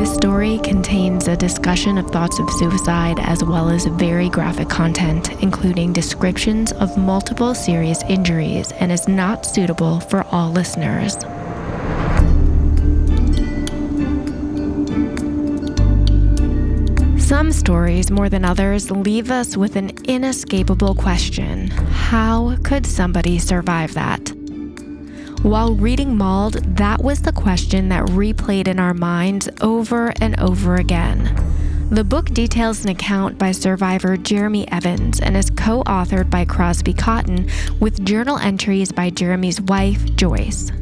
This story contains a discussion of thoughts of suicide as well as very graphic content, including descriptions of multiple serious injuries, and is not suitable for all listeners. Some stories, more than others, leave us with an inescapable question How could somebody survive that? While reading Mauled, that was the question that replayed in our minds over and over again. The book details an account by survivor Jeremy Evans and is co authored by Crosby Cotton with journal entries by Jeremy's wife, Joyce.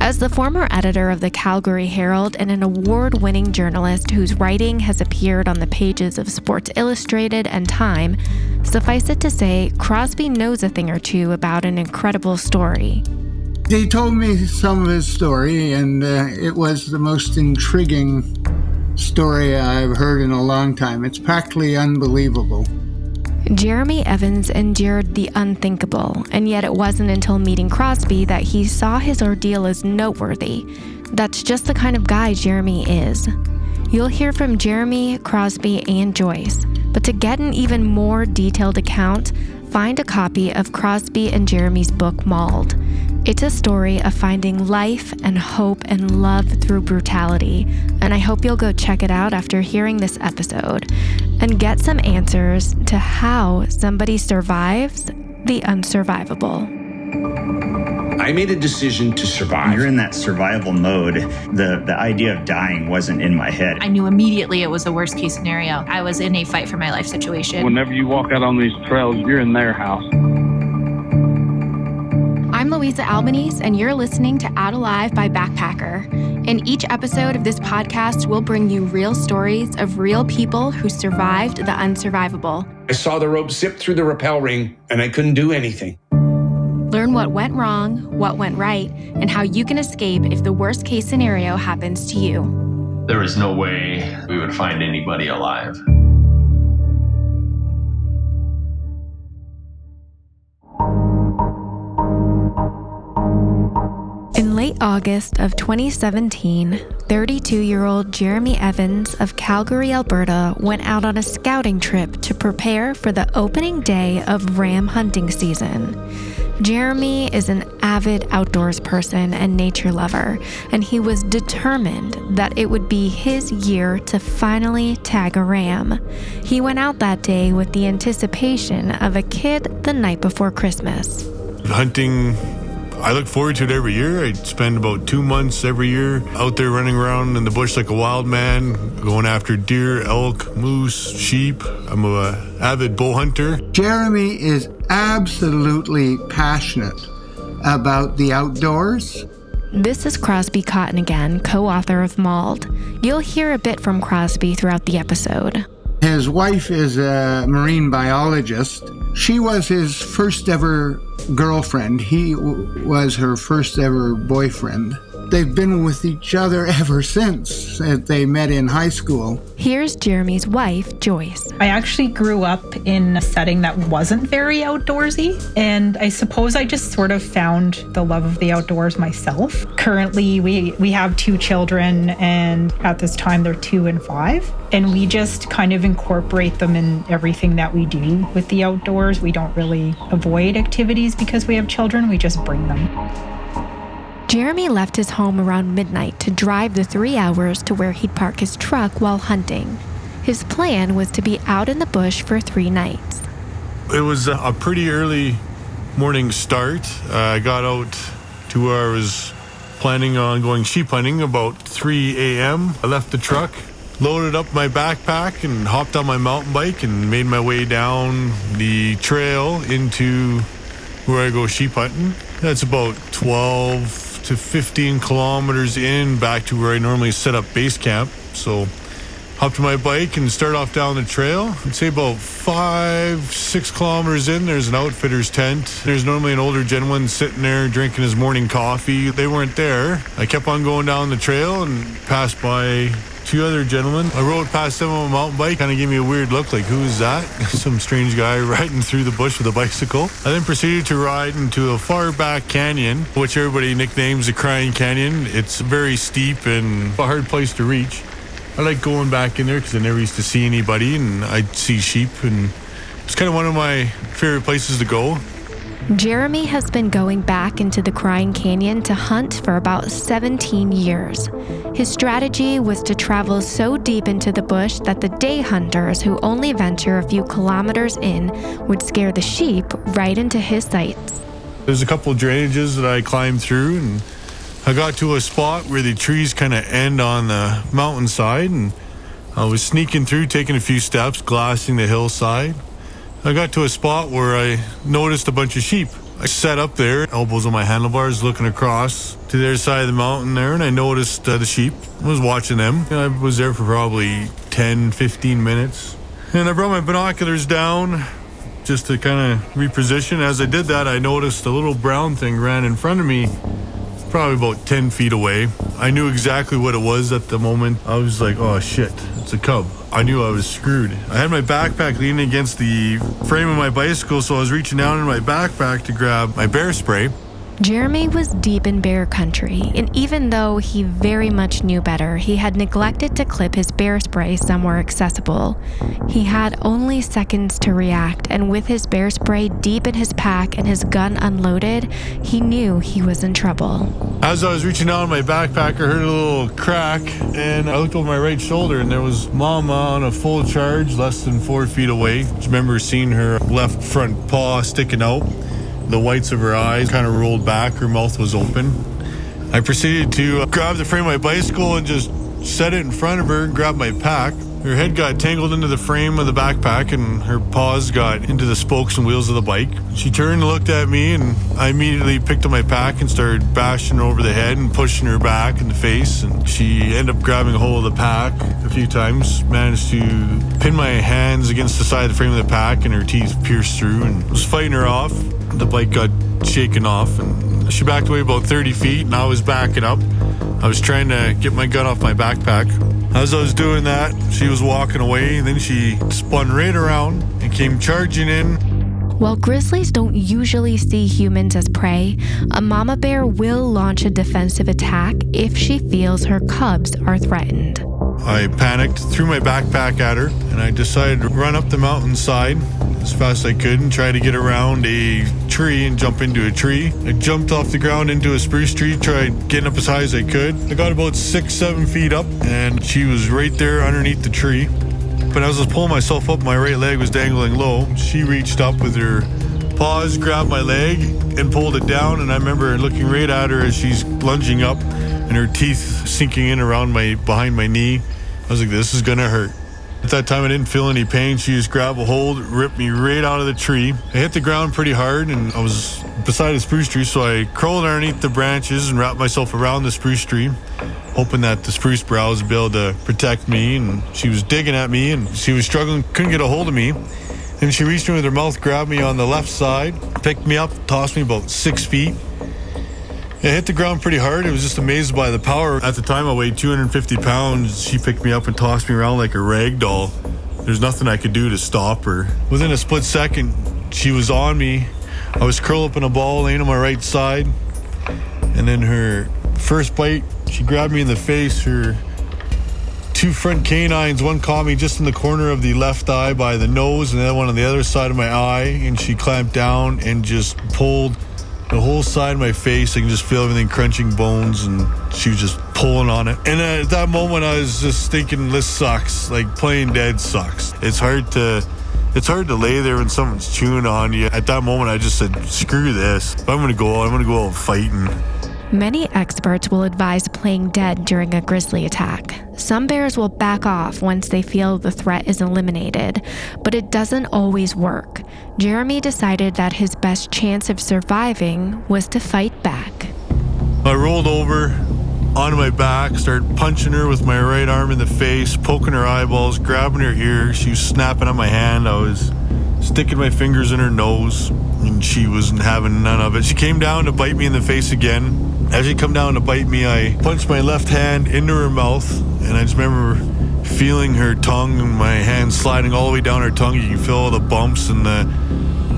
As the former editor of the Calgary Herald and an award winning journalist whose writing has appeared on the pages of Sports Illustrated and Time, suffice it to say, Crosby knows a thing or two about an incredible story. He told me some of his story, and uh, it was the most intriguing story I've heard in a long time. It's practically unbelievable. Jeremy Evans endured the unthinkable, and yet it wasn't until meeting Crosby that he saw his ordeal as noteworthy. That's just the kind of guy Jeremy is. You'll hear from Jeremy, Crosby, and Joyce, but to get an even more detailed account, find a copy of Crosby and Jeremy's book Mauled. It's a story of finding life and hope and love through brutality, and I hope you'll go check it out after hearing this episode and get some answers to how somebody survives the unsurvivable. I made a decision to survive. You're in that survival mode. The the idea of dying wasn't in my head. I knew immediately it was a worst case scenario. I was in a fight for my life situation. Whenever you walk out on these trails, you're in their house. I'm Louisa Albanese, and you're listening to Out Alive by Backpacker. In each episode of this podcast, we'll bring you real stories of real people who survived the unsurvivable. I saw the rope zip through the rappel ring, and I couldn't do anything. Learn what went wrong, what went right, and how you can escape if the worst case scenario happens to you. There is no way we would find anybody alive. Late August of 2017, 32 year old Jeremy Evans of Calgary, Alberta, went out on a scouting trip to prepare for the opening day of ram hunting season. Jeremy is an avid outdoors person and nature lover, and he was determined that it would be his year to finally tag a ram. He went out that day with the anticipation of a kid the night before Christmas. Hunting I look forward to it every year. I spend about two months every year out there running around in the bush like a wild man, going after deer, elk, moose, sheep. I'm a avid bow hunter. Jeremy is absolutely passionate about the outdoors. This is Crosby Cotton again, co author of Mauled. You'll hear a bit from Crosby throughout the episode. His wife is a marine biologist. She was his first ever girlfriend. He w- was her first ever boyfriend. They've been with each other ever since they met in high school. Here's Jeremy's wife, Joyce. I actually grew up in a setting that wasn't very outdoorsy, and I suppose I just sort of found the love of the outdoors myself. Currently, we we have two children, and at this time they're two and five, and we just kind of incorporate them in everything that we do with the outdoors. We don't really avoid activities because we have children; we just bring them. Jeremy left his home around midnight to drive the three hours to where he'd park his truck while hunting. His plan was to be out in the bush for three nights. It was a pretty early morning start. Uh, I got out to where I was planning on going sheep hunting about 3 a.m. I left the truck, loaded up my backpack, and hopped on my mountain bike and made my way down the trail into where I go sheep hunting. That's about 12 to 15 kilometers in back to where I normally set up base camp. So hopped my bike and start off down the trail. I'd say about five, six kilometers in, there's an outfitter's tent. There's normally an older gentleman sitting there drinking his morning coffee. They weren't there. I kept on going down the trail and passed by two other gentlemen. I rode past them on a mountain bike, kind of gave me a weird look, like, who is that? Some strange guy riding through the bush with a bicycle. I then proceeded to ride into a far back canyon, which everybody nicknames the Crying Canyon. It's very steep and a hard place to reach. I like going back in there because I never used to see anybody and I'd see sheep and it's kind of one of my favorite places to go. Jeremy has been going back into the Crying Canyon to hunt for about 17 years. His strategy was to travel so deep into the bush that the day hunters who only venture a few kilometers in would scare the sheep right into his sights. There's a couple drainages that I climbed through and I got to a spot where the trees kind of end on the mountainside and I was sneaking through, taking a few steps, glassing the hillside. I got to a spot where I noticed a bunch of sheep. I sat up there, elbows on my handlebars, looking across to the other side of the mountain there, and I noticed uh, the sheep. I was watching them. I was there for probably 10, 15 minutes. And I brought my binoculars down just to kind of reposition. As I did that, I noticed a little brown thing ran in front of me, probably about 10 feet away. I knew exactly what it was at the moment. I was like, oh shit, it's a cub. I knew I was screwed. I had my backpack leaning against the frame of my bicycle, so I was reaching down in my backpack to grab my bear spray. Jeremy was deep in bear country, and even though he very much knew better, he had neglected to clip his bear spray somewhere accessible. He had only seconds to react, and with his bear spray deep in his pack and his gun unloaded, he knew he was in trouble. As I was reaching down in my backpack, I heard a little crack, and I looked over my right shoulder, and there was Mama on a full charge, less than four feet away. I remember seeing her left front paw sticking out. The whites of her eyes kind of rolled back, her mouth was open. I proceeded to uh, grab the frame of my bicycle and just set it in front of her and grab my pack. Her head got tangled into the frame of the backpack and her paws got into the spokes and wheels of the bike. She turned and looked at me and I immediately picked up my pack and started bashing her over the head and pushing her back in the face. And she ended up grabbing a hold of the pack a few times, managed to pin my hands against the side of the frame of the pack and her teeth pierced through and was fighting her off. The bike got shaken off and she backed away about 30 feet and I was backing up. I was trying to get my gun off my backpack. As I was doing that, she was walking away and then she spun right around and came charging in. While grizzlies don't usually see humans as prey, a mama bear will launch a defensive attack if she feels her cubs are threatened. I panicked, threw my backpack at her, and I decided to run up the mountainside as fast as I could and try to get around a tree and jump into a tree. I jumped off the ground into a spruce tree, tried getting up as high as I could. I got about six, seven feet up, and she was right there underneath the tree. But as I was pulling myself up, my right leg was dangling low. She reached up with her paws, grabbed my leg, and pulled it down. And I remember looking right at her as she's lunging up, and her teeth sinking in around my behind my knee. I was like, "This is gonna hurt." At that time, I didn't feel any pain. She just grabbed a hold, ripped me right out of the tree. I hit the ground pretty hard, and I was beside a spruce tree, so I crawled underneath the branches and wrapped myself around the spruce tree, hoping that the spruce boughs would be able to protect me. And she was digging at me, and she was struggling, couldn't get a hold of me. And she reached in with her mouth, grabbed me on the left side, picked me up, tossed me about six feet. It hit the ground pretty hard. I was just amazed by the power. At the time, I weighed 250 pounds. She picked me up and tossed me around like a rag doll. There's nothing I could do to stop her. Within a split second, she was on me. I was curled up in a ball, laying on my right side. And then her first bite, she grabbed me in the face. Her two front canines, one caught me just in the corner of the left eye by the nose, and the other one on the other side of my eye. And she clamped down and just pulled the whole side of my face. I can just feel everything crunching bones, and she was just pulling on it. And at that moment, I was just thinking, this sucks. Like playing dead sucks. It's hard to. It's hard to lay there when someone's chewing on you. At that moment, I just said, screw this. If I'm going to go I'm going to go out fighting. Many experts will advise playing dead during a grizzly attack. Some bears will back off once they feel the threat is eliminated, but it doesn't always work. Jeremy decided that his best chance of surviving was to fight back. I rolled over onto my back, started punching her with my right arm in the face, poking her eyeballs, grabbing her ear. She was snapping at my hand. I was sticking my fingers in her nose, and she wasn't having none of it. She came down to bite me in the face again. As she come down to bite me, I punched my left hand into her mouth, and I just remember feeling her tongue and my hand sliding all the way down her tongue. You can feel all the bumps and the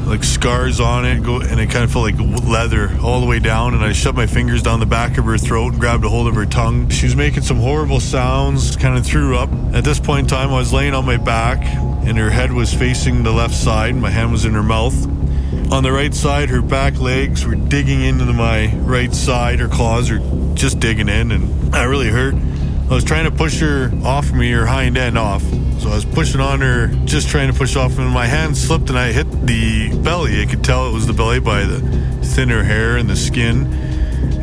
like scars on it, go, and it kind of felt like leather all the way down. And I shoved my fingers down the back of her throat and grabbed a hold of her tongue. She was making some horrible sounds, kind of threw up. At this point in time, I was laying on my back, and her head was facing the left side. My hand was in her mouth. On the right side, her back legs were digging into my right side. Her claws were just digging in, and that really hurt. I was trying to push her off me, her hind end off. So I was pushing on her, just trying to push off, and my hand slipped and I hit the belly. I could tell it was the belly by the thinner hair and the skin.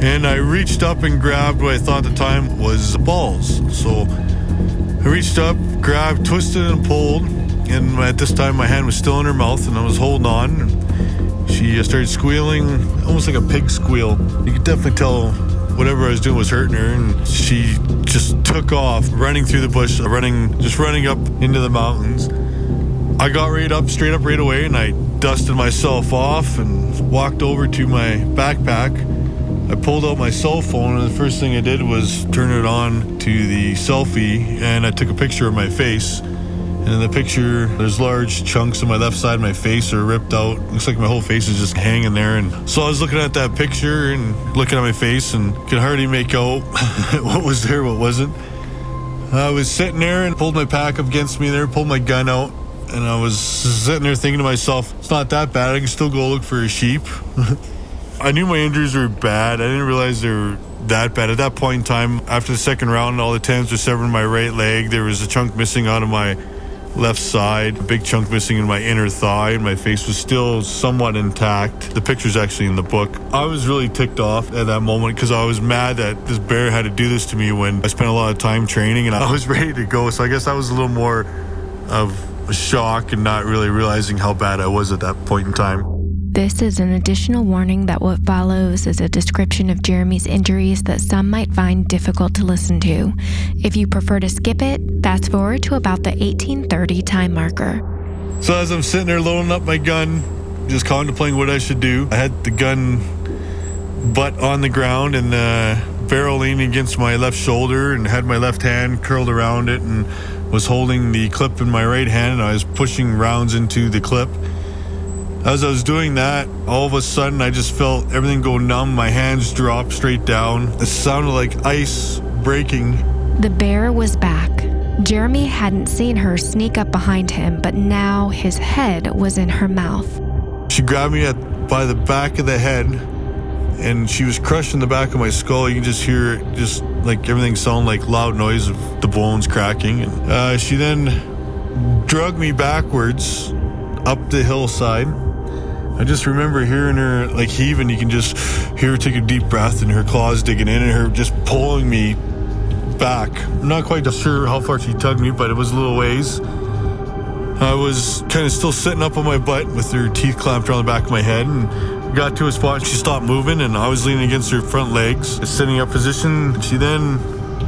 And I reached up and grabbed what I thought at the time was the balls. So I reached up, grabbed, twisted, and pulled. And at this time, my hand was still in her mouth, and I was holding on. She started squealing, almost like a pig squeal. You could definitely tell whatever I was doing was hurting her, and she just took off, running through the bush, running, just running up into the mountains. I got right up, straight up right away, and I dusted myself off and walked over to my backpack. I pulled out my cell phone, and the first thing I did was turn it on to the selfie, and I took a picture of my face. And in the picture, there's large chunks of my left side of my face are ripped out. Looks like my whole face is just hanging there. And so I was looking at that picture and looking at my face and could hardly make out what was there, what wasn't. I was sitting there and pulled my pack up against me there, pulled my gun out, and I was sitting there thinking to myself, it's not that bad. I can still go look for a sheep. I knew my injuries were bad. I didn't realize they were that bad. At that point in time, after the second round, all the tendons were severed in my right leg. There was a chunk missing out of my left side, a big chunk missing in my inner thigh, and my face was still somewhat intact. The picture's actually in the book. I was really ticked off at that moment because I was mad that this bear had to do this to me when I spent a lot of time training and I was ready to go. So I guess that was a little more of a shock and not really realizing how bad I was at that point in time. This is an additional warning that what follows is a description of Jeremy's injuries that some might find difficult to listen to. If you prefer to skip it, fast forward to about the 1830 time marker. So as I'm sitting there loading up my gun, just contemplating what I should do, I had the gun butt on the ground and the barrel leaning against my left shoulder and had my left hand curled around it and was holding the clip in my right hand and I was pushing rounds into the clip. As I was doing that, all of a sudden I just felt everything go numb. My hands dropped straight down. It sounded like ice breaking. The bear was back. Jeremy hadn't seen her sneak up behind him, but now his head was in her mouth. She grabbed me at, by the back of the head and she was crushing the back of my skull. You can just hear it, just like everything sound like loud noise of the bones cracking. And uh, she then drug me backwards up the hillside I just remember hearing her like heaving. You can just hear her take a deep breath and her claws digging in and her just pulling me back. I'm not quite sure how far she tugged me, but it was a little ways. I was kind of still sitting up on my butt with her teeth clamped around the back of my head and got to a spot and she stopped moving and I was leaning against her front legs, sitting up position. She then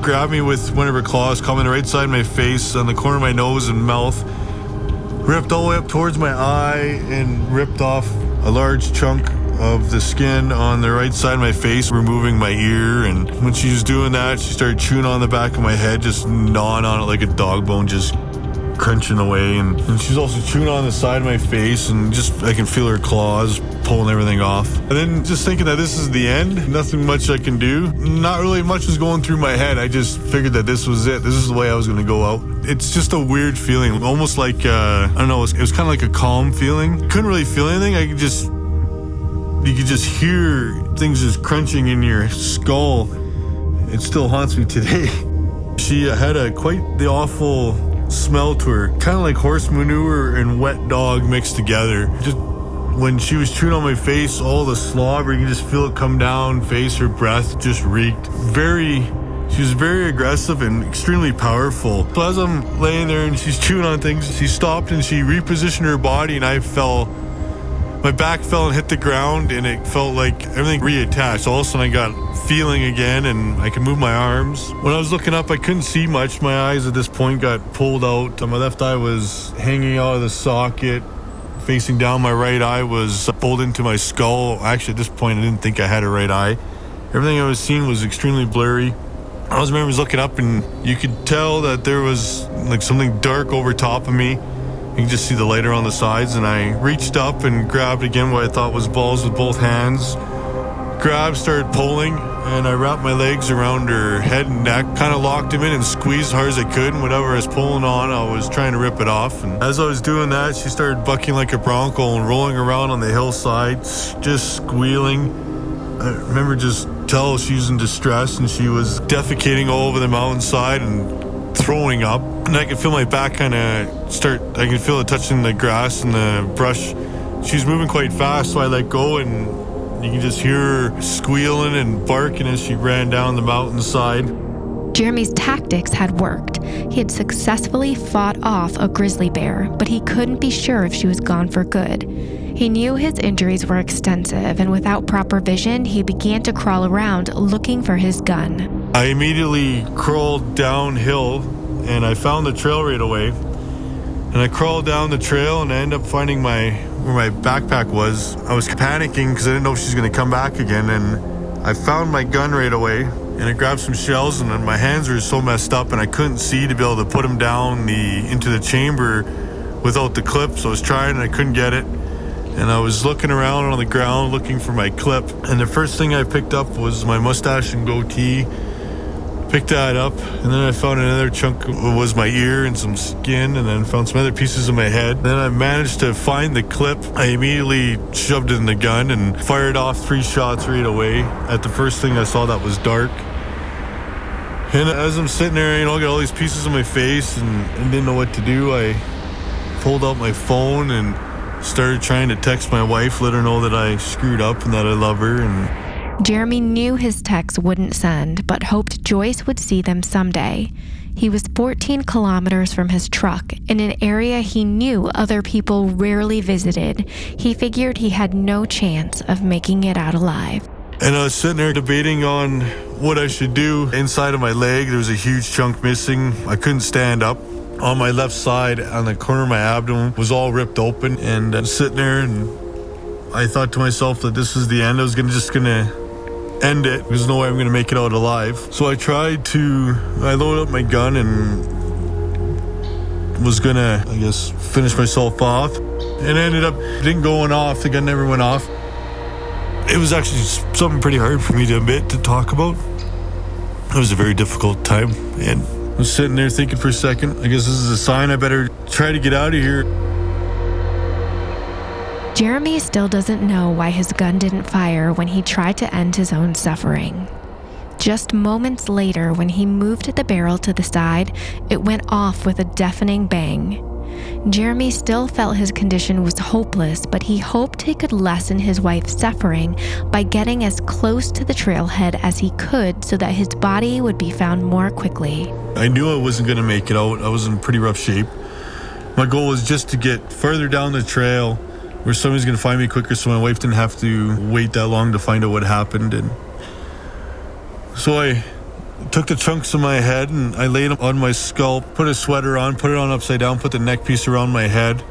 grabbed me with one of her claws, on the right side of my face, on the corner of my nose and mouth, ripped all the way up towards my eye and ripped off a large chunk of the skin on the right side of my face, removing my ear. And when she was doing that, she started chewing on the back of my head, just gnawing on it like a dog bone, just crunching away. And, and she's also chewing on the side of my face, and just I can feel her claws pulling everything off. And then just thinking that this is the end, nothing much I can do. Not really much was going through my head. I just figured that this was it. This is the way I was going to go out. It's just a weird feeling, almost like uh, I don't know. It was, was kind of like a calm feeling. Couldn't really feel anything. I could just you could just hear things just crunching in your skull. It still haunts me today. She had a quite the awful smell to her, kind of like horse manure and wet dog mixed together. Just when she was chewing on my face, all the slobber, you can just feel it come down, face, her breath just reeked. Very, she was very aggressive and extremely powerful. So as I'm laying there and she's chewing on things, she stopped and she repositioned her body and I fell, my back fell and hit the ground and it felt like everything reattached. All of a sudden I got feeling again and I could move my arms. When I was looking up, I couldn't see much. My eyes at this point got pulled out. My left eye was hanging out of the socket facing down. My right eye was pulled into my skull. Actually, at this point, I didn't think I had a right eye. Everything I was seeing was extremely blurry. I was remember looking up, and you could tell that there was like something dark over top of me. You can just see the lighter on the sides, and I reached up and grabbed again what I thought was balls with both hands. Grabbed, started pulling, and I wrapped my legs around her head and neck, kind of locked him in and squeezed as hard as I could. And whatever I was pulling on, I was trying to rip it off. And as I was doing that, she started bucking like a bronco and rolling around on the hillside, just squealing. I remember just tell she was in distress and she was defecating all over the mountainside and throwing up. And I could feel my back kind of start, I could feel it touching the grass and the brush. She's moving quite fast, so I let go and you can just hear her squealing and barking as she ran down the mountainside. Jeremy's tactics had worked. He had successfully fought off a grizzly bear, but he couldn't be sure if she was gone for good. He knew his injuries were extensive, and without proper vision, he began to crawl around looking for his gun. I immediately crawled downhill and I found the trail right away. And I crawled down the trail and I ended up finding my where my backpack was. I was panicking because I didn't know if she was going to come back again. And I found my gun right away and I grabbed some shells and my hands were so messed up and I couldn't see to be able to put them down the into the chamber without the clip. So I was trying and I couldn't get it. And I was looking around on the ground looking for my clip. And the first thing I picked up was my mustache and goatee picked that up and then i found another chunk was my ear and some skin and then found some other pieces of my head. Then i managed to find the clip. I immediately shoved it in the gun and fired off three shots right away. At the first thing i saw that was dark. And as i'm sitting there you know i got all these pieces of my face and, and didn't know what to do i pulled out my phone and started trying to text my wife let her know that i screwed up and that i love her and Jeremy knew his texts wouldn't send, but hoped Joyce would see them someday. He was 14 kilometers from his truck in an area he knew other people rarely visited. He figured he had no chance of making it out alive. And I was sitting there debating on what I should do. Inside of my leg, there was a huge chunk missing. I couldn't stand up. On my left side, on the corner of my abdomen, was all ripped open. And I'm sitting there, and I thought to myself that this was the end. I was gonna just gonna end it. There's no way I'm gonna make it out alive. So I tried to, I loaded up my gun and was gonna, I guess, finish myself off. And ended up, didn't going off. The gun never went off. It was actually something pretty hard for me to admit, to talk about. It was a very difficult time. And I was sitting there thinking for a second, I guess this is a sign I better try to get out of here. Jeremy still doesn't know why his gun didn't fire when he tried to end his own suffering. Just moments later, when he moved the barrel to the side, it went off with a deafening bang. Jeremy still felt his condition was hopeless, but he hoped he could lessen his wife's suffering by getting as close to the trailhead as he could so that his body would be found more quickly. I knew I wasn't going to make it out. I was in pretty rough shape. My goal was just to get further down the trail where somebody's gonna find me quicker so my wife didn't have to wait that long to find out what happened and so I took the chunks of my head and I laid them on my scalp, put a sweater on, put it on upside down, put the neck piece around my head,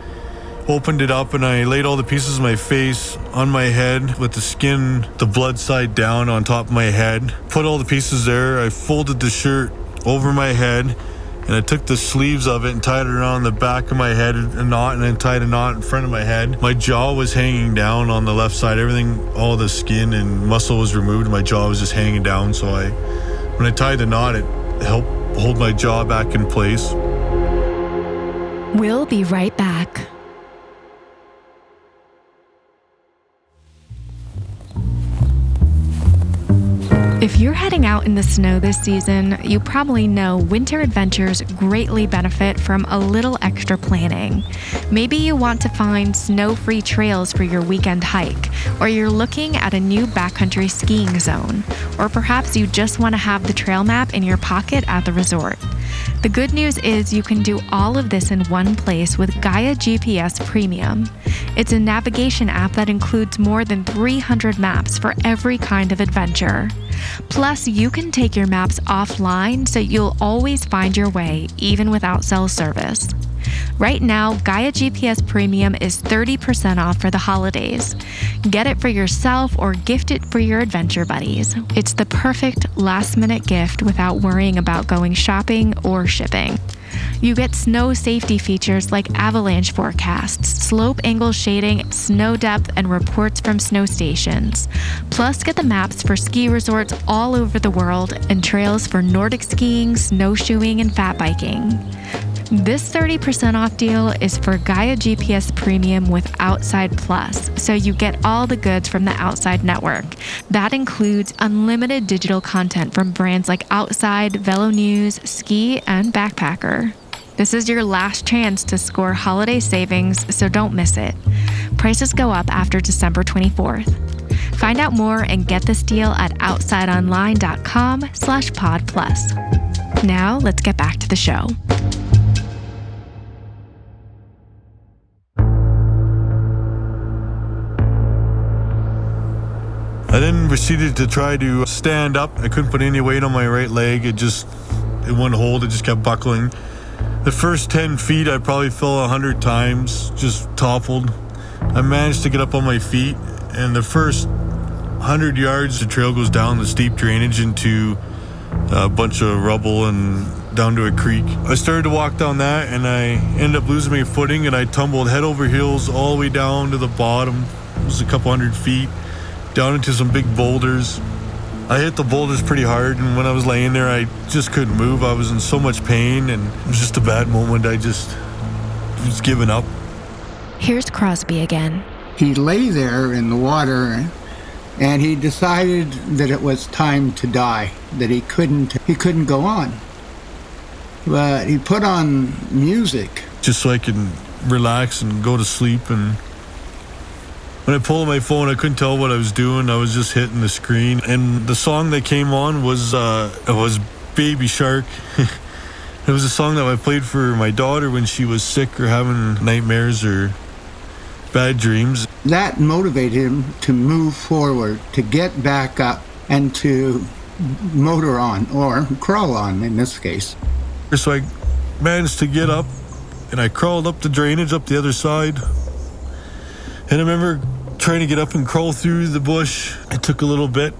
opened it up, and I laid all the pieces of my face on my head with the skin, the blood side down on top of my head. Put all the pieces there. I folded the shirt over my head and I took the sleeves of it and tied it around the back of my head, a knot, and then tied a knot in front of my head. My jaw was hanging down on the left side. Everything, all the skin and muscle was removed. My jaw was just hanging down. So I, when I tied the knot, it helped hold my jaw back in place. We'll be right back. If you're heading out in the snow this season, you probably know winter adventures greatly benefit from a little extra planning. Maybe you want to find snow free trails for your weekend hike, or you're looking at a new backcountry skiing zone, or perhaps you just want to have the trail map in your pocket at the resort. The good news is you can do all of this in one place with Gaia GPS Premium. It's a navigation app that includes more than 300 maps for every kind of adventure. Plus, you can take your maps offline so you'll always find your way, even without cell service. Right now, Gaia GPS Premium is 30% off for the holidays. Get it for yourself or gift it for your adventure buddies. It's the perfect last minute gift without worrying about going shopping or shipping. You get snow safety features like avalanche forecasts, slope angle shading, snow depth, and reports from snow stations. Plus, get the maps for ski resorts all over the world and trails for Nordic skiing, snowshoeing, and fat biking. This 30% off deal is for Gaia GPS Premium with Outside Plus, so you get all the goods from the Outside network. That includes unlimited digital content from brands like Outside, Velo News, Ski, and Backpacker. This is your last chance to score holiday savings, so don't miss it. Prices go up after December 24th. Find out more and get this deal at outsideonline.com slash pod plus. Now let's get back to the show. I then proceeded to try to stand up. I couldn't put any weight on my right leg. It just, it wouldn't hold. It just kept buckling. The first 10 feet, I probably fell 100 times, just toppled. I managed to get up on my feet, and the first 100 yards, the trail goes down the steep drainage into a bunch of rubble and down to a creek. I started to walk down that, and I ended up losing my footing, and I tumbled head over heels all the way down to the bottom. It was a couple hundred feet down into some big boulders. I hit the boulders pretty hard, and when I was laying there, I just couldn't move. I was in so much pain, and it was just a bad moment. I just was giving up. Here's Crosby again. He lay there in the water and he decided that it was time to die, that he couldn't he couldn't go on. But he put on music. Just so I could relax and go to sleep and when I pulled my phone, I couldn't tell what I was doing. I was just hitting the screen, and the song that came on was uh, it was Baby Shark. it was a song that I played for my daughter when she was sick or having nightmares or bad dreams. That motivated him to move forward, to get back up, and to motor on or crawl on in this case. So I managed to get up, and I crawled up the drainage up the other side. And I remember trying to get up and crawl through the bush. It took a little bit,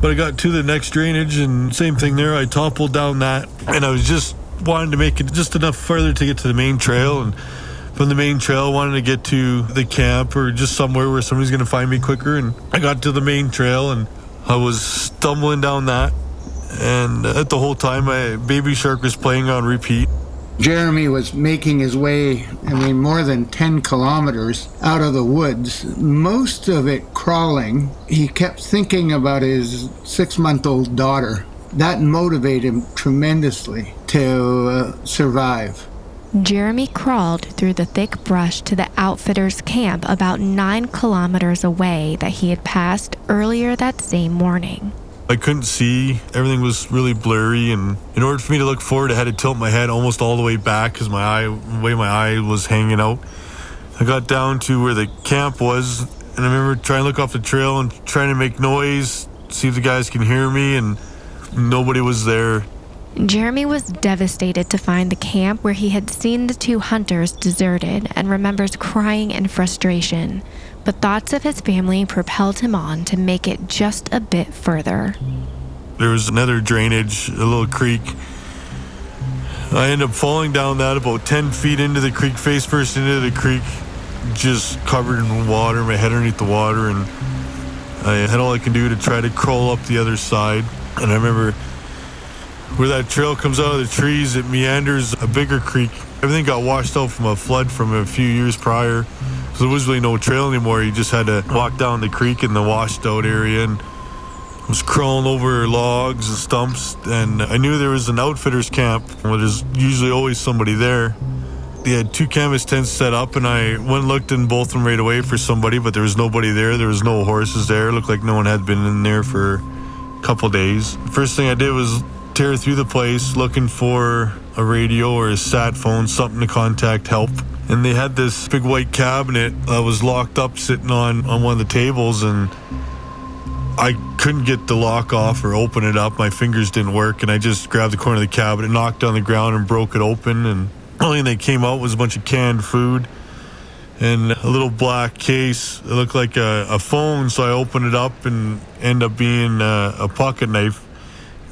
but I got to the next drainage and same thing there. I toppled down that and I was just wanting to make it just enough further to get to the main trail and from the main trail wanted to get to the camp or just somewhere where somebody's going to find me quicker and I got to the main trail and I was stumbling down that and at the whole time my baby shark was playing on repeat Jeremy was making his way, I mean, more than 10 kilometers out of the woods, most of it crawling. He kept thinking about his six month old daughter. That motivated him tremendously to uh, survive. Jeremy crawled through the thick brush to the outfitter's camp about nine kilometers away that he had passed earlier that same morning. I couldn't see. Everything was really blurry, and in order for me to look forward, I had to tilt my head almost all the way back because my eye, way my eye was hanging out. I got down to where the camp was, and I remember trying to look off the trail and trying to make noise, see if the guys can hear me, and nobody was there. Jeremy was devastated to find the camp where he had seen the two hunters deserted and remembers crying in frustration but thoughts of his family propelled him on to make it just a bit further. There was another drainage, a little creek. I ended up falling down that about 10 feet into the creek, face first into the creek, just covered in water, my head underneath the water, and I had all I can do to try to crawl up the other side. And I remember where that trail comes out of the trees, it meanders a bigger creek. Everything got washed out from a flood from a few years prior. So there was really no trail anymore. You just had to walk down the creek in the washed out area and was crawling over logs and stumps. And I knew there was an outfitter's camp where there's usually always somebody there. They had two canvas tents set up, and I went and looked in both of them right away for somebody, but there was nobody there. There was no horses there. It looked like no one had been in there for a couple days. First thing I did was tear through the place looking for a radio or a sat phone, something to contact help and they had this big white cabinet that was locked up sitting on, on one of the tables and I couldn't get the lock off or open it up. My fingers didn't work and I just grabbed the corner of the cabinet, knocked on the ground and broke it open and the only thing that came out was a bunch of canned food and a little black case. It looked like a, a phone, so I opened it up and ended up being a, a pocket knife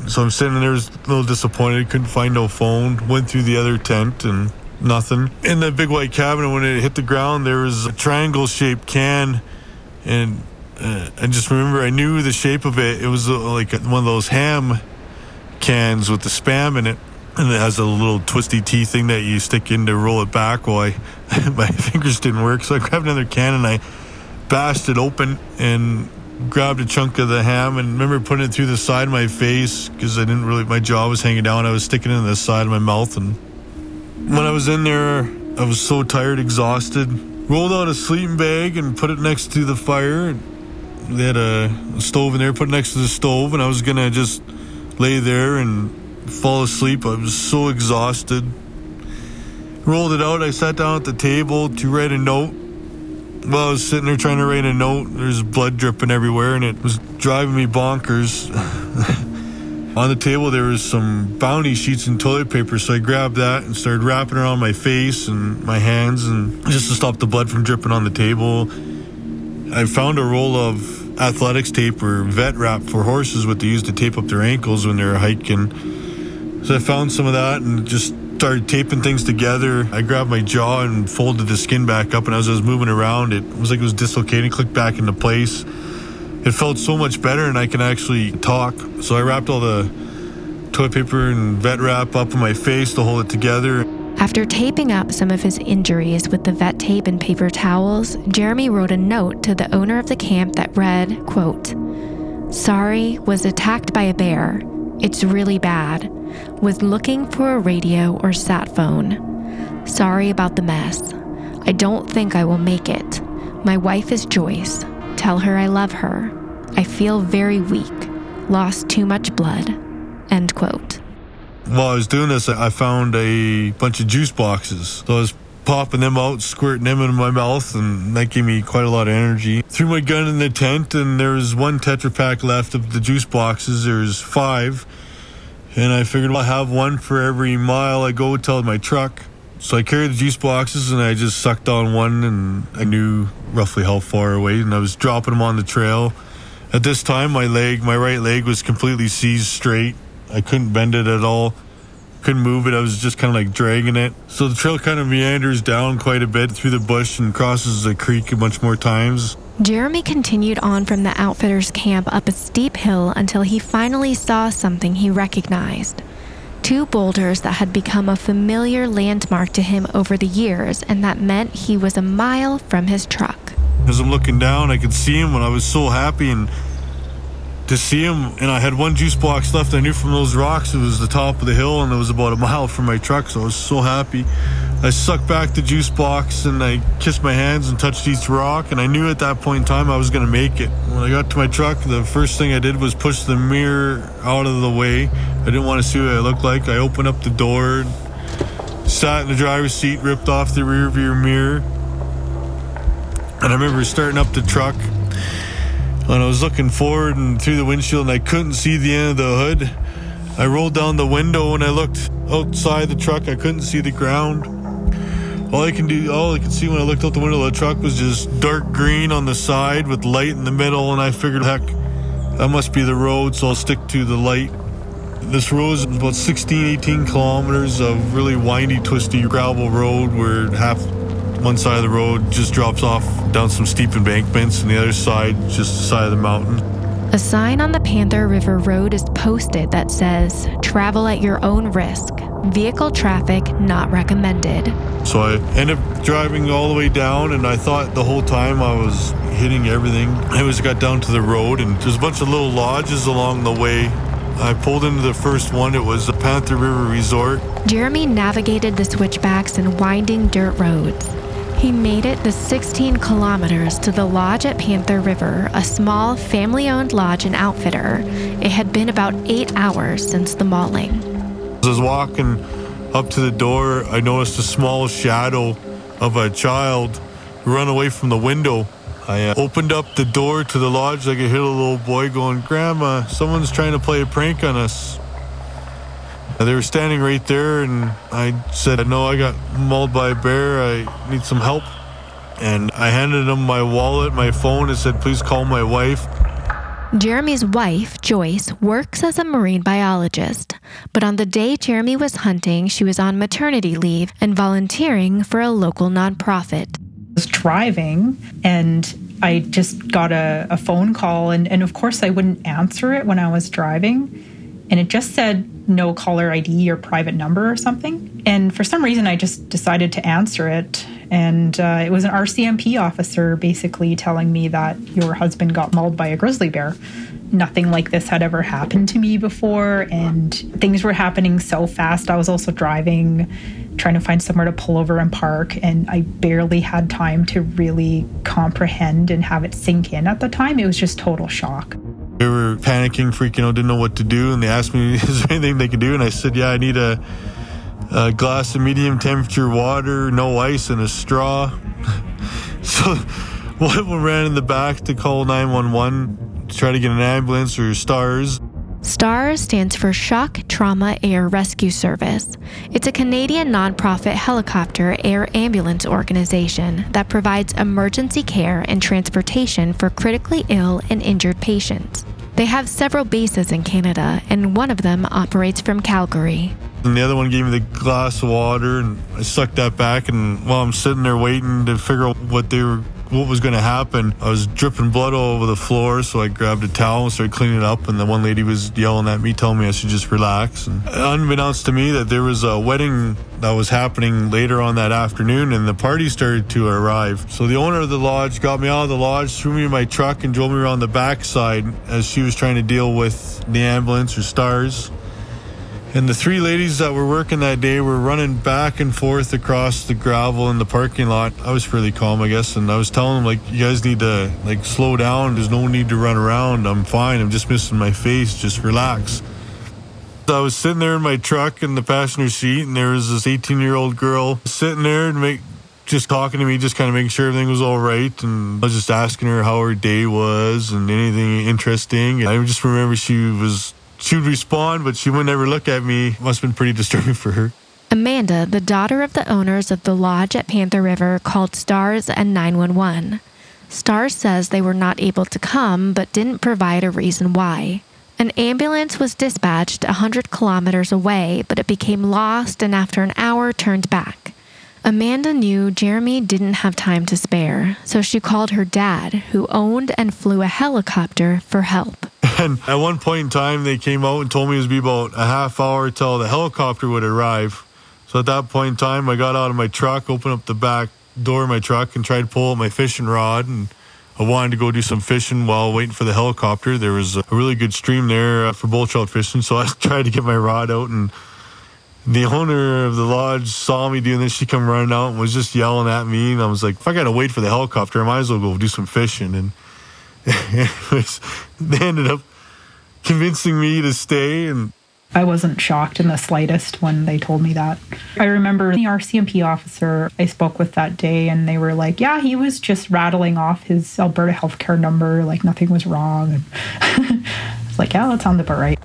So I'm sitting there, was a little disappointed. Couldn't find no phone. Went through the other tent and nothing. In the big white cabinet, when it hit the ground, there was a triangle shaped can. And uh, I just remember I knew the shape of it. It was uh, like one of those ham cans with the spam in it. And it has a little twisty T thing that you stick in to roll it back. Well, I, my fingers didn't work. So I grabbed another can and I bashed it open and grabbed a chunk of the ham and remember putting it through the side of my face because I didn't really, my jaw was hanging down. I was sticking it in the side of my mouth. And when I was in there, I was so tired, exhausted. Rolled out a sleeping bag and put it next to the fire. They had a stove in there, put it next to the stove, and I was gonna just lay there and fall asleep. I was so exhausted. Rolled it out. I sat down at the table to write a note while I was sitting there trying to write a note, there's blood dripping everywhere, and it was driving me bonkers. On the table, there was some bounty sheets and toilet paper, so I grabbed that and started wrapping around my face and my hands, and just to stop the blood from dripping on the table. I found a roll of athletics tape or vet wrap for horses, what they use to tape up their ankles when they're hiking. So I found some of that and just started taping things together. I grabbed my jaw and folded the skin back up, and as I was moving around, it was like it was dislocating, clicked back into place. It felt so much better, and I can actually talk. So I wrapped all the toilet paper and vet wrap up on my face to hold it together. After taping up some of his injuries with the vet tape and paper towels, Jeremy wrote a note to the owner of the camp that read, quote, Sorry, was attacked by a bear. It's really bad. Was looking for a radio or sat phone. Sorry about the mess. I don't think I will make it. My wife is Joyce. Tell her I love her. I feel very weak. Lost too much blood. End quote. While I was doing this, I found a bunch of juice boxes. So I was popping them out, squirting them into my mouth, and that gave me quite a lot of energy. Threw my gun in the tent, and there was one Tetra Pak left of the juice boxes. There's five. And I figured I'll have one for every mile I go till my truck. So I carried the juice boxes and I just sucked on one and I knew roughly how far away and I was dropping them on the trail. At this time, my leg, my right leg was completely seized straight. I couldn't bend it at all. Couldn't move it. I was just kind of like dragging it. So the trail kind of meanders down quite a bit through the bush and crosses the creek a bunch more times. Jeremy continued on from the outfitters' camp up a steep hill until he finally saw something he recognized. Two boulders that had become a familiar landmark to him over the years, and that meant he was a mile from his truck. As I'm looking down, I could see him, and I was so happy and to see him. And I had one juice box left. I knew from those rocks it was the top of the hill, and it was about a mile from my truck. So I was so happy. I sucked back the juice box and I kissed my hands and touched each rock. And I knew at that point in time I was going to make it. When I got to my truck, the first thing I did was push the mirror out of the way. I didn't want to see what I looked like. I opened up the door, sat in the driver's seat, ripped off the rear view mirror. And I remember starting up the truck and I was looking forward and through the windshield and I couldn't see the end of the hood. I rolled down the window and I looked outside the truck. I couldn't see the ground. All I can do, all I could see when I looked out the window of the truck was just dark green on the side with light in the middle. And I figured, heck, that must be the road, so I'll stick to the light. This road is about 16, 18 kilometers of really windy, twisty gravel road where half one side of the road just drops off down some steep embankments, and the other side just the side of the mountain. A sign on the Panther River Road is posted that says, Travel at your own risk. Vehicle traffic not recommended. So I ended up driving all the way down, and I thought the whole time I was hitting everything. I was got down to the road, and there's a bunch of little lodges along the way. I pulled into the first one. It was the Panther River Resort. Jeremy navigated the switchbacks and winding dirt roads. He made it the 16 kilometers to the lodge at Panther River, a small family owned lodge and outfitter. It had been about eight hours since the mauling. As I was walking up to the door, I noticed a small shadow of a child run away from the window. I uh, opened up the door to the lodge. I could hear a little boy going, Grandma, someone's trying to play a prank on us. They were standing right there, and I said, No, I got mauled by a bear. I need some help. And I handed them my wallet, my phone, and said, Please call my wife. Jeremy's wife, Joyce, works as a marine biologist, but on the day Jeremy was hunting, she was on maternity leave and volunteering for a local nonprofit. I was driving and I just got a, a phone call, and, and of course, I wouldn't answer it when I was driving. And it just said no caller ID or private number or something. And for some reason, I just decided to answer it. And uh, it was an RCMP officer basically telling me that your husband got mauled by a grizzly bear. Nothing like this had ever happened to me before, and things were happening so fast. I was also driving, trying to find somewhere to pull over and park, and I barely had time to really comprehend and have it sink in at the time. It was just total shock. They were panicking, freaking out, didn't know what to do, and they asked me, "Is there anything they could do?" And I said, "Yeah, I need a, a glass of medium temperature water, no ice, and a straw." so one of them ran in the back to call 911 to try to get an ambulance or STARS. STARS stands for Shock Trauma Air Rescue Service. It's a Canadian nonprofit helicopter air ambulance organization that provides emergency care and transportation for critically ill and injured patients. They have several bases in Canada, and one of them operates from Calgary. And the other one gave me the glass of water, and I sucked that back. And while I'm sitting there waiting to figure out what they were, what was going to happen, I was dripping blood all over the floor. So I grabbed a towel and started cleaning it up. And the one lady was yelling at me, telling me I should just relax. And unbeknownst to me, that there was a wedding that was happening later on that afternoon, and the party started to arrive. So the owner of the lodge got me out of the lodge, threw me in my truck, and drove me around the backside as she was trying to deal with the ambulance or stars. And the three ladies that were working that day were running back and forth across the gravel in the parking lot. I was fairly calm, I guess, and I was telling them like, "You guys need to like slow down. There's no need to run around. I'm fine. I'm just missing my face. Just relax." I was sitting there in my truck in the passenger seat, and there was this 18 year old girl sitting there and make just talking to me, just kind of making sure everything was all right. And I was just asking her how her day was and anything interesting. And I just remember she was she would respond, but she would never look at me. Must have been pretty disturbing for her. Amanda, the daughter of the owners of the lodge at Panther River, called STARS and 911. STARS says they were not able to come, but didn't provide a reason why. An ambulance was dispatched 100 kilometers away, but it became lost and after an hour turned back. Amanda knew Jeremy didn't have time to spare, so she called her dad, who owned and flew a helicopter, for help. And at one point in time, they came out and told me it would be about a half hour till the helicopter would arrive. So at that point in time, I got out of my truck, opened up the back door of my truck, and tried to pull my fishing rod. And I wanted to go do some fishing while waiting for the helicopter. There was a really good stream there uh, for bull trout fishing, so I tried to get my rod out and the owner of the lodge saw me doing this. She come running out and was just yelling at me. And I was like, if I got to wait for the helicopter, I might as well go do some fishing. And was, they ended up convincing me to stay. And I wasn't shocked in the slightest when they told me that. I remember the RCMP officer I spoke with that day, and they were like, Yeah, he was just rattling off his Alberta healthcare number, like nothing was wrong. And I was like, Yeah, that sounds about right.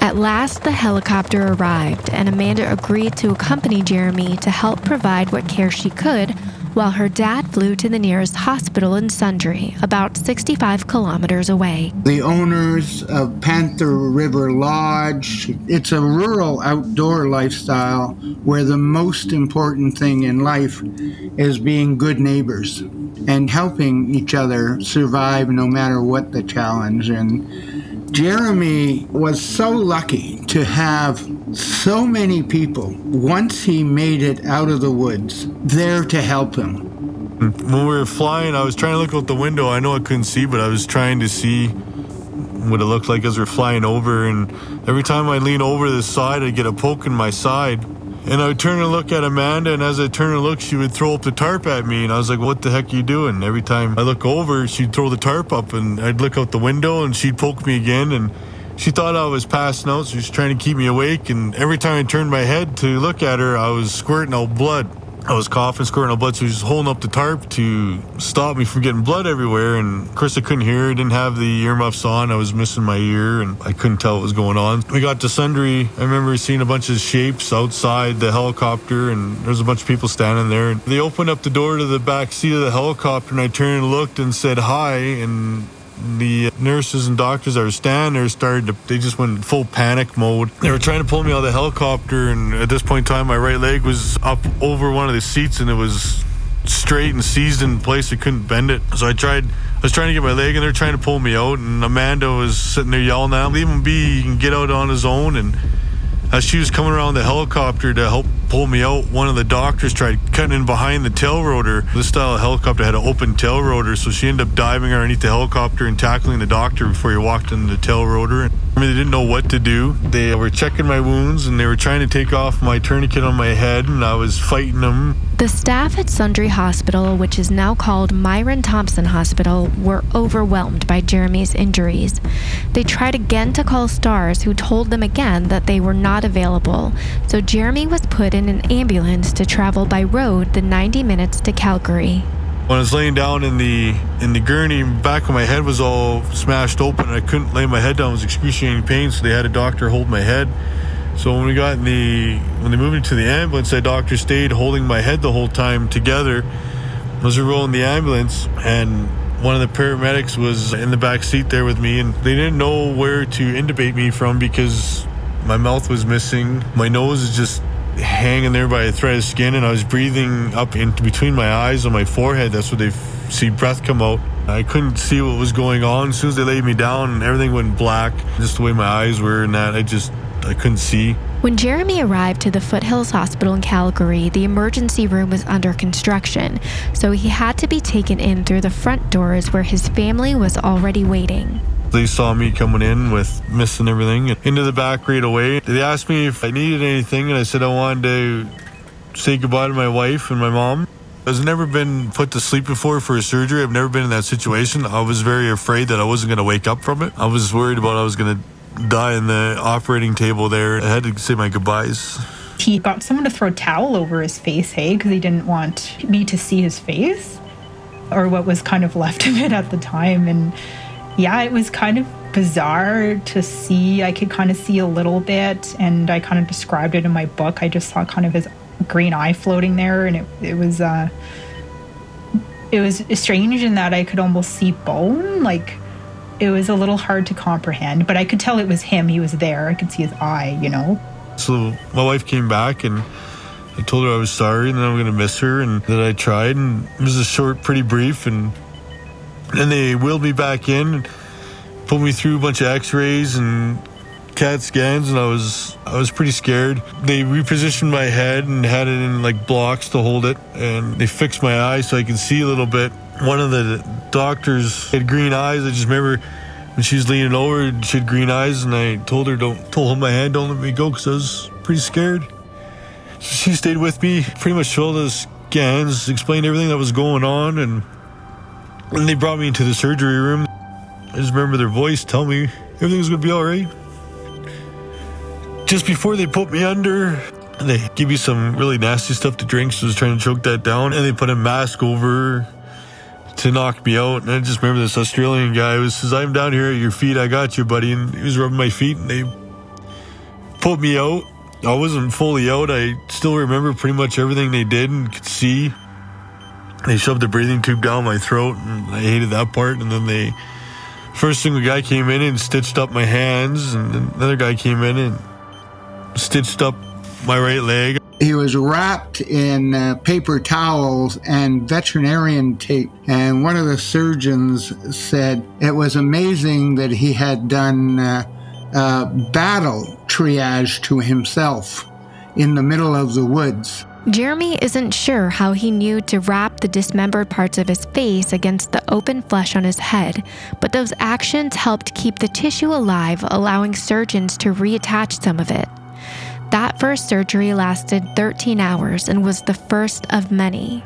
At last, the helicopter arrived, and Amanda agreed to accompany Jeremy to help provide what care she could while her dad flew to the nearest hospital in Sundre, about 65 kilometers away. The owners of Panther River Lodge, it's a rural outdoor lifestyle where the most important thing in life is being good neighbors and helping each other survive no matter what the challenge. And Jeremy was so lucky to have so many people, once he made it out of the woods, there to help him. when we were flying, I was trying to look out the window. I know I couldn't see, but I was trying to see what it looked like as we are flying over. And every time I lean over the side, I'd get a poke in my side. And I would turn and look at Amanda, and as I turn and look, she would throw up the tarp at me. And I was like, What the heck are you doing? Every time I look over, she'd throw the tarp up, and I'd look out the window, and she'd poke me again. And she thought I was passing out, so she was trying to keep me awake. And every time I turned my head to look at her, I was squirting out blood. I was coughing, squirting out blood, so she was holding up the tarp to stop me from getting blood everywhere. And of course, I couldn't hear. I didn't have the earmuffs on. I was missing my ear, and I couldn't tell what was going on. We got to Sundre, I remember seeing a bunch of shapes outside the helicopter, and there was a bunch of people standing there. They opened up the door to the back seat of the helicopter, and I turned and looked and said hi. And The nurses and doctors that were standing there started to, they just went full panic mode. They were trying to pull me out of the helicopter, and at this point in time, my right leg was up over one of the seats and it was straight and seized in place. I couldn't bend it. So I tried, I was trying to get my leg, and they're trying to pull me out. And Amanda was sitting there yelling at him, leave him be, he can get out on his own. And as she was coming around the helicopter to help pull me out, one of the doctors tried cutting in behind the tail rotor. This style of helicopter had an open tail rotor, so she ended up diving underneath the helicopter and tackling the doctor before he walked into the tail rotor. I mean, they didn't know what to do. They were checking my wounds and they were trying to take off my tourniquet on my head, and I was fighting them. The staff at Sundre Hospital, which is now called Myron Thompson Hospital, were overwhelmed by Jeremy's injuries. They tried again to call STARS, who told them again that they were not available, so Jeremy was put in an ambulance to travel by road the 90 minutes to Calgary. When I was laying down in the in the gurney, back of my head was all smashed open. I couldn't lay my head down; it was excruciating pain. So they had a doctor hold my head. So when we got in the when they moved me to the ambulance, that doctor stayed holding my head the whole time together. As we rolled in the ambulance, and one of the paramedics was in the back seat there with me, and they didn't know where to intubate me from because my mouth was missing, my nose is just hanging there by a thread of skin, and I was breathing up into between my eyes on my forehead. That's where they f- see breath come out. I couldn't see what was going on. As soon as they laid me down, everything went black. Just the way my eyes were, and that I just I couldn't see. When Jeremy arrived to the Foothills Hospital in Calgary, the emergency room was under construction, so he had to be taken in through the front doors where his family was already waiting. They saw me coming in with missing everything into the back right away. They asked me if I needed anything, and I said I wanted to say goodbye to my wife and my mom. I've never been put to sleep before for a surgery. I've never been in that situation. I was very afraid that I wasn't going to wake up from it. I was worried about I was going to die in the operating table there. I had to say my goodbyes. He got someone to throw a towel over his face, hey, because he didn't want me to see his face or what was kind of left of it at the time. And yeah, it was kind of bizarre to see. I could kind of see a little bit, and I kind of described it in my book. I just saw kind of his green eye floating there, and it, it was uh, it was strange in that I could almost see bone. Like it was a little hard to comprehend, but I could tell it was him. He was there. I could see his eye. You know. So my wife came back and. I told her I was sorry and that I'm going to miss her and that I tried. And it was a short, pretty brief. And then they wheeled me back in, and put me through a bunch of X-rays and CAT scans, and I was I was pretty scared. They repositioned my head and had it in like blocks to hold it, and they fixed my eyes so I could see a little bit. One of the doctors had green eyes. I just remember when she was leaning over, she had green eyes, and I told her don't told hold my hand, don't let me go, because I was pretty scared. So she stayed with me, pretty much showed us scans, explained everything that was going on, and when they brought me into the surgery room, I just remember their voice tell me everything's gonna be all right. Just before they put me under, they give you some really nasty stuff to drink, so I was trying to choke that down, and they put a mask over to knock me out. And I just remember this Australian guy was says, "I'm down here at your feet. I got you, buddy." And he was rubbing my feet, and they put me out. I wasn't fully out. I still remember pretty much everything they did and could see they shoved a breathing tube down my throat and I hated that part and then they first single guy came in and stitched up my hands and another guy came in and stitched up my right leg he was wrapped in uh, paper towels and veterinarian tape. And one of the surgeons said it was amazing that he had done uh, uh, battle triage to himself in the middle of the woods. Jeremy isn't sure how he knew to wrap the dismembered parts of his face against the open flesh on his head, but those actions helped keep the tissue alive, allowing surgeons to reattach some of it. That first surgery lasted 13 hours and was the first of many.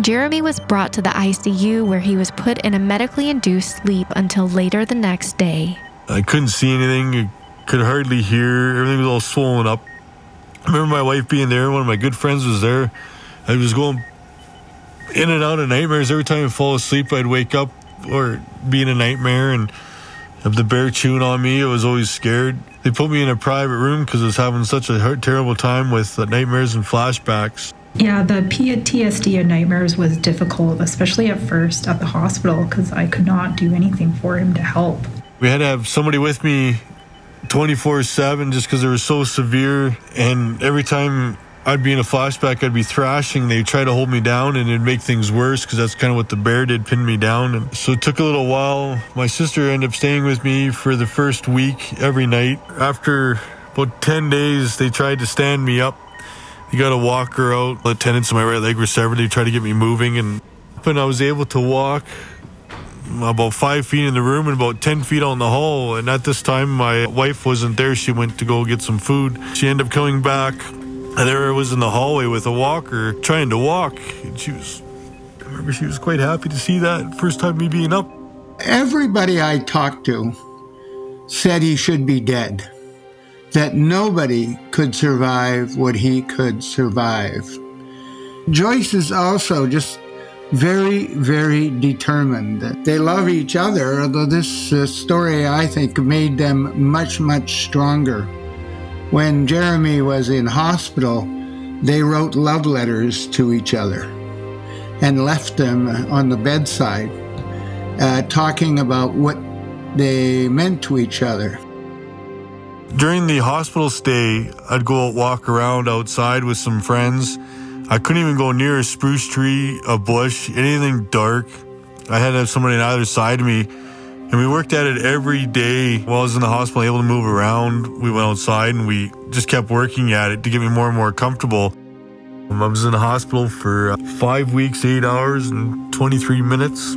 Jeremy was brought to the ICU where he was put in a medically induced sleep until later the next day. I couldn't see anything, could hardly hear, everything was all swollen up. I remember my wife being there, one of my good friends was there. I was going in and out of nightmares. Every time I'd fall asleep, I'd wake up or be in a nightmare and have the bear chewing on me. I was always scared. They put me in a private room because I was having such a terrible time with uh, nightmares and flashbacks. Yeah, the PTSD and nightmares was difficult, especially at first at the hospital, because I could not do anything for him to help. We had to have somebody with me 24 7 just because they were so severe. And every time I'd be in a flashback, I'd be thrashing. They'd try to hold me down and it'd make things worse because that's kind of what the bear did, pin me down. And so it took a little while. My sister ended up staying with me for the first week every night. After about 10 days, they tried to stand me up. You got to walk her out. The tendons in my right leg were severed. They tried to get me moving, and when I was able to walk about five feet in the room and about 10 feet in the hall. And at this time, my wife wasn't there. She went to go get some food. She ended up coming back, and there I was in the hallway with a walker trying to walk. And she was, I remember she was quite happy to see that first time me being up. Everybody I talked to said he should be dead, that nobody could survive what he could survive. Joyce is also just very, very determined. They love each other, although this uh, story, I think, made them much, much stronger. When Jeremy was in hospital, they wrote love letters to each other and left them on the bedside, uh, talking about what they meant to each other. During the hospital stay, I'd go out walk around outside with some friends I couldn't even go near a spruce tree, a bush, anything dark. I had to have somebody on either side of me. And we worked at it every day while I was in the hospital, able to move around. We went outside and we just kept working at it to get me more and more comfortable. I was in the hospital for uh, five weeks, eight hours, and 23 minutes.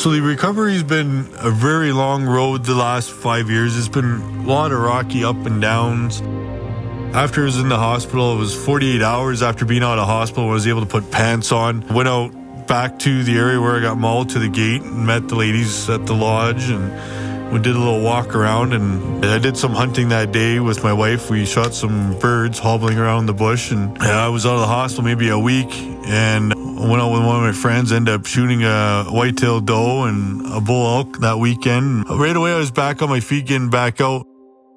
So the recovery's been a very long road the last five years. It's been a lot of rocky up and downs. After I was in the hospital, it was 48 hours after being out of hospital, I was able to put pants on. Went out back to the area where I got mauled to the gate and met the ladies at the lodge and we did a little walk around and I did some hunting that day with my wife. We shot some birds hobbling around the bush and I was out of the hospital maybe a week and went out with one of my friends, ended up shooting a white-tailed doe and a bull elk that weekend. Right away I was back on my feet getting back out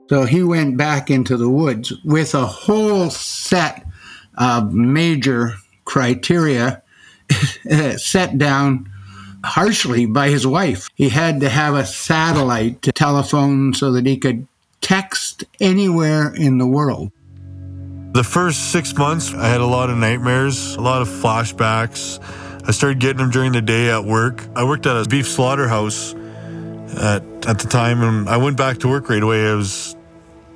so he went back into the woods with a whole set of major criteria set down harshly by his wife. He had to have a satellite telephone so that he could text anywhere in the world. The first six months, I had a lot of nightmares, a lot of flashbacks. I started getting them during the day at work. I worked at a beef slaughterhouse at, at the time, and I went back to work right away. I was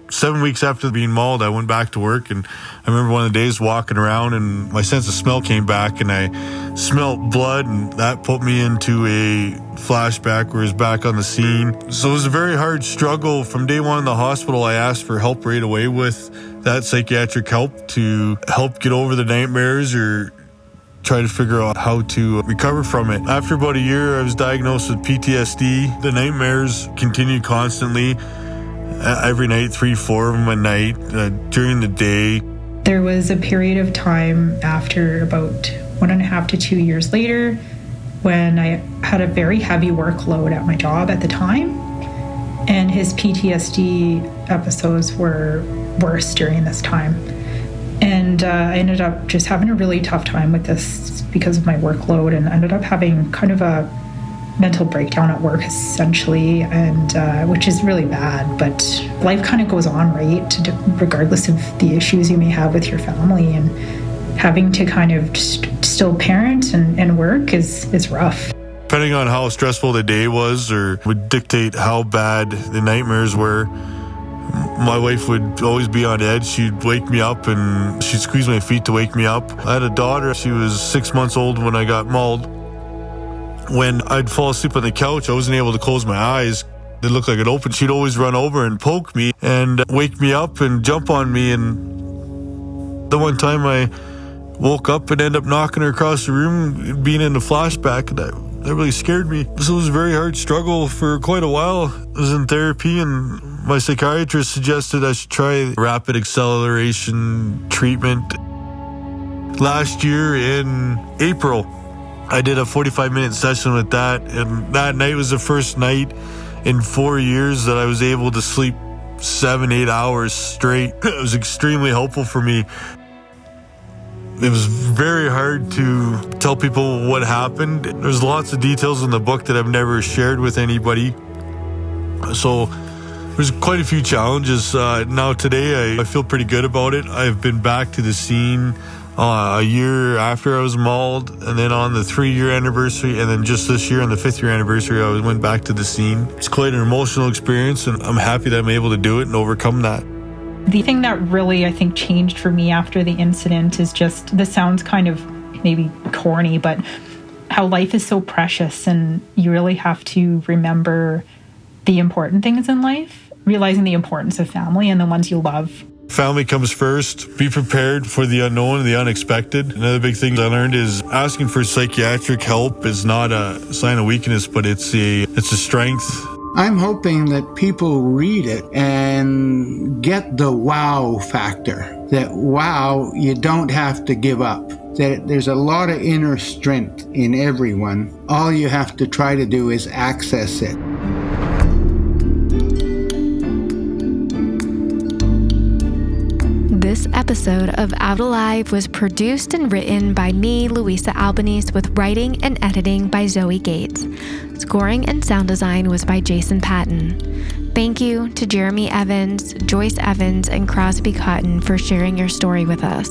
seven weeks after being mauled, I went back to work, and I remember one of the days walking around, and my sense of smell came back, and I smelled blood, and that put me into a flashback where I was back on the scene. So it was a very hard struggle from day one in the hospital. I asked for help right away with that psychiatric help to help get over the nightmares or try to figure out how to recover from it. After about a year, I was diagnosed with PTSD. The nightmares continued constantly every night, three, four of them a night uh, during the day. There was a period of time after about one and a half to two years later when I had a very heavy workload at my job at the time. And his PTSD episodes were worse during this time. And uh, I ended up just having a really tough time with this because of my workload and ended up having kind of a mental breakdown at work essentially and uh, which is really bad but life kind of goes on right regardless of the issues you may have with your family and having to kind of st- still parent and, and work is is rough depending on how stressful the day was or would dictate how bad the nightmares were my wife would always be on edge. She'd wake me up and she'd squeeze my feet to wake me up. I had a daughter. She was six months old when I got mauled when I'd fall asleep on the couch, I wasn't able to close my eyes. They looked like it opened. She'd always run over and poke me and wake me up and jump on me. And the one time I woke up and ended up knocking her across the room, being in a flashback, that, that really scared me. It was a very hard struggle for quite a while. I was in therapy and my psychiatrist suggested I should try rapid acceleration treatment. Last year in April, I did a 45 minute session with that, and that night was the first night in four years that I was able to sleep seven, eight hours straight. It was extremely helpful for me. It was very hard to tell people what happened. There's lots of details in the book that I've never shared with anybody. So there's quite a few challenges. Uh, now, today, I, I, feel pretty good about it. I've been back to the scene uh, a year after I was mauled, and then on the three year anniversary, and then just this year on the fifth year anniversary, I went back to the scene. It's quite an emotional experience, and I'm happy that I'm able to do it and overcome that. The thing that really, I think, changed for me after the incident is just this sounds kind of maybe corny, but how life is so precious, and you really have to remember the important things in life, realizing the importance of family and the ones you love. Family comes first. Be prepared for the unknown the unexpected. Another big thing I learned is asking for psychiatric help is not a sign of weakness, but it's a it's a strength I'm hoping that people read it and get the wow factor. That wow, you don't have to give up. That there's a lot of inner strength in everyone. All you have to try to do is access it. Episode of Out Alive was produced and written by me, Louisa Albanese, with writing and editing by Zoe Gates. Scoring and sound design was by Jason Patton. Thank you to Jeremy Evans, Joyce Evans, and Crosby Cotton for sharing your story with us.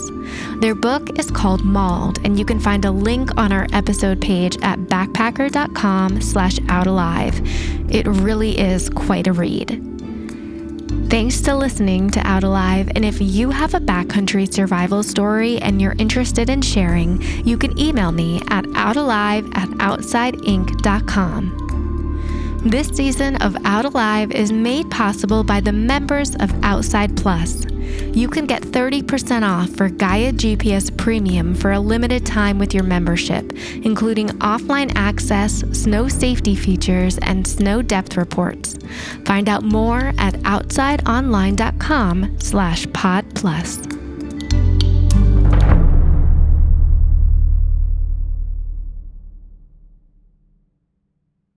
Their book is called Mauled, and you can find a link on our episode page at backpacker.com slash outalive. It really is quite a read. Thanks to listening to Out Alive, and if you have a backcountry survival story and you're interested in sharing, you can email me at outalive at outsideinc.com. This season of Out Alive is made possible by the members of Outside Plus. You can get 30% off for Gaia GPS Premium for a limited time with your membership, including offline access, snow safety features, and snow depth reports. Find out more at outsideonline.com slash pod plus.